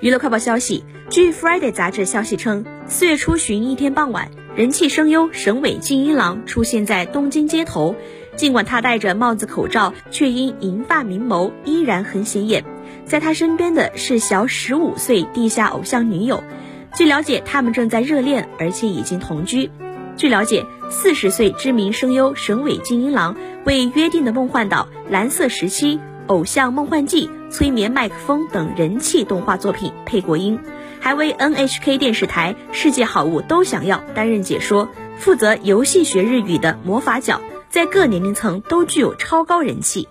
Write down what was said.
娱乐快报消息，据 Friday 杂志消息称，四月初旬一天傍晚，人气声优神尾静一郎出现在东京街头。尽管他戴着帽子口罩，却因银发明眸依然很显眼。在他身边的是小十五岁地下偶像女友。据了解，他们正在热恋，而且已经同居。据了解，四十岁知名声优神尾静一郎为《约定的梦幻岛》《蓝色时期》《偶像梦幻季》。催眠麦克风等人气动画作品配过音，还为 NHK 电视台《世界好物都想要》担任解说，负责游戏学日语的魔法角，在各年龄层都具有超高人气。